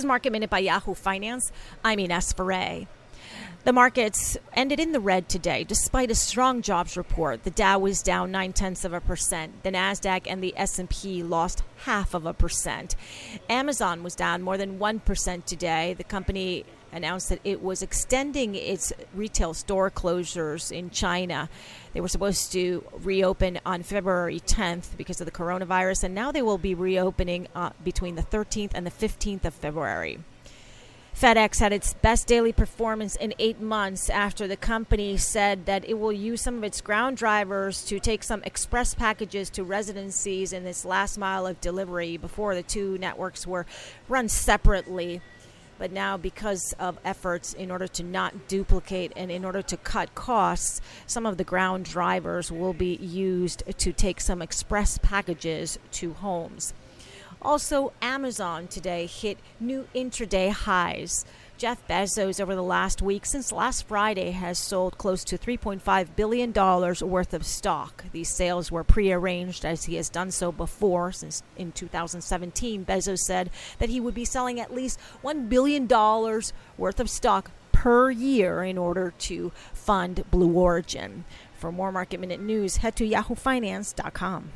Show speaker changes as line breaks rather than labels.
is Market Minute by Yahoo Finance. I'm Ines Ferre. The markets ended in the red today, despite a strong jobs report. The Dow was down nine tenths of a percent. The Nasdaq and the S and P lost half of a percent. Amazon was down more than one percent today. The company announced that it was extending its retail store closures in China. They were supposed to reopen on February 10th because of the coronavirus, and now they will be reopening uh, between the 13th and the 15th of February. FedEx had its best daily performance in eight months after the company said that it will use some of its ground drivers to take some express packages to residencies in this last mile of delivery before the two networks were run separately. But now, because of efforts in order to not duplicate and in order to cut costs, some of the ground drivers will be used to take some express packages to homes. Also, Amazon today hit new intraday highs. Jeff Bezos, over the last week, since last Friday, has sold close to $3.5 billion worth of stock. These sales were prearranged as he has done so before. Since in 2017, Bezos said that he would be selling at least $1 billion worth of stock per year in order to fund Blue Origin. For more market minute news, head to yahoofinance.com.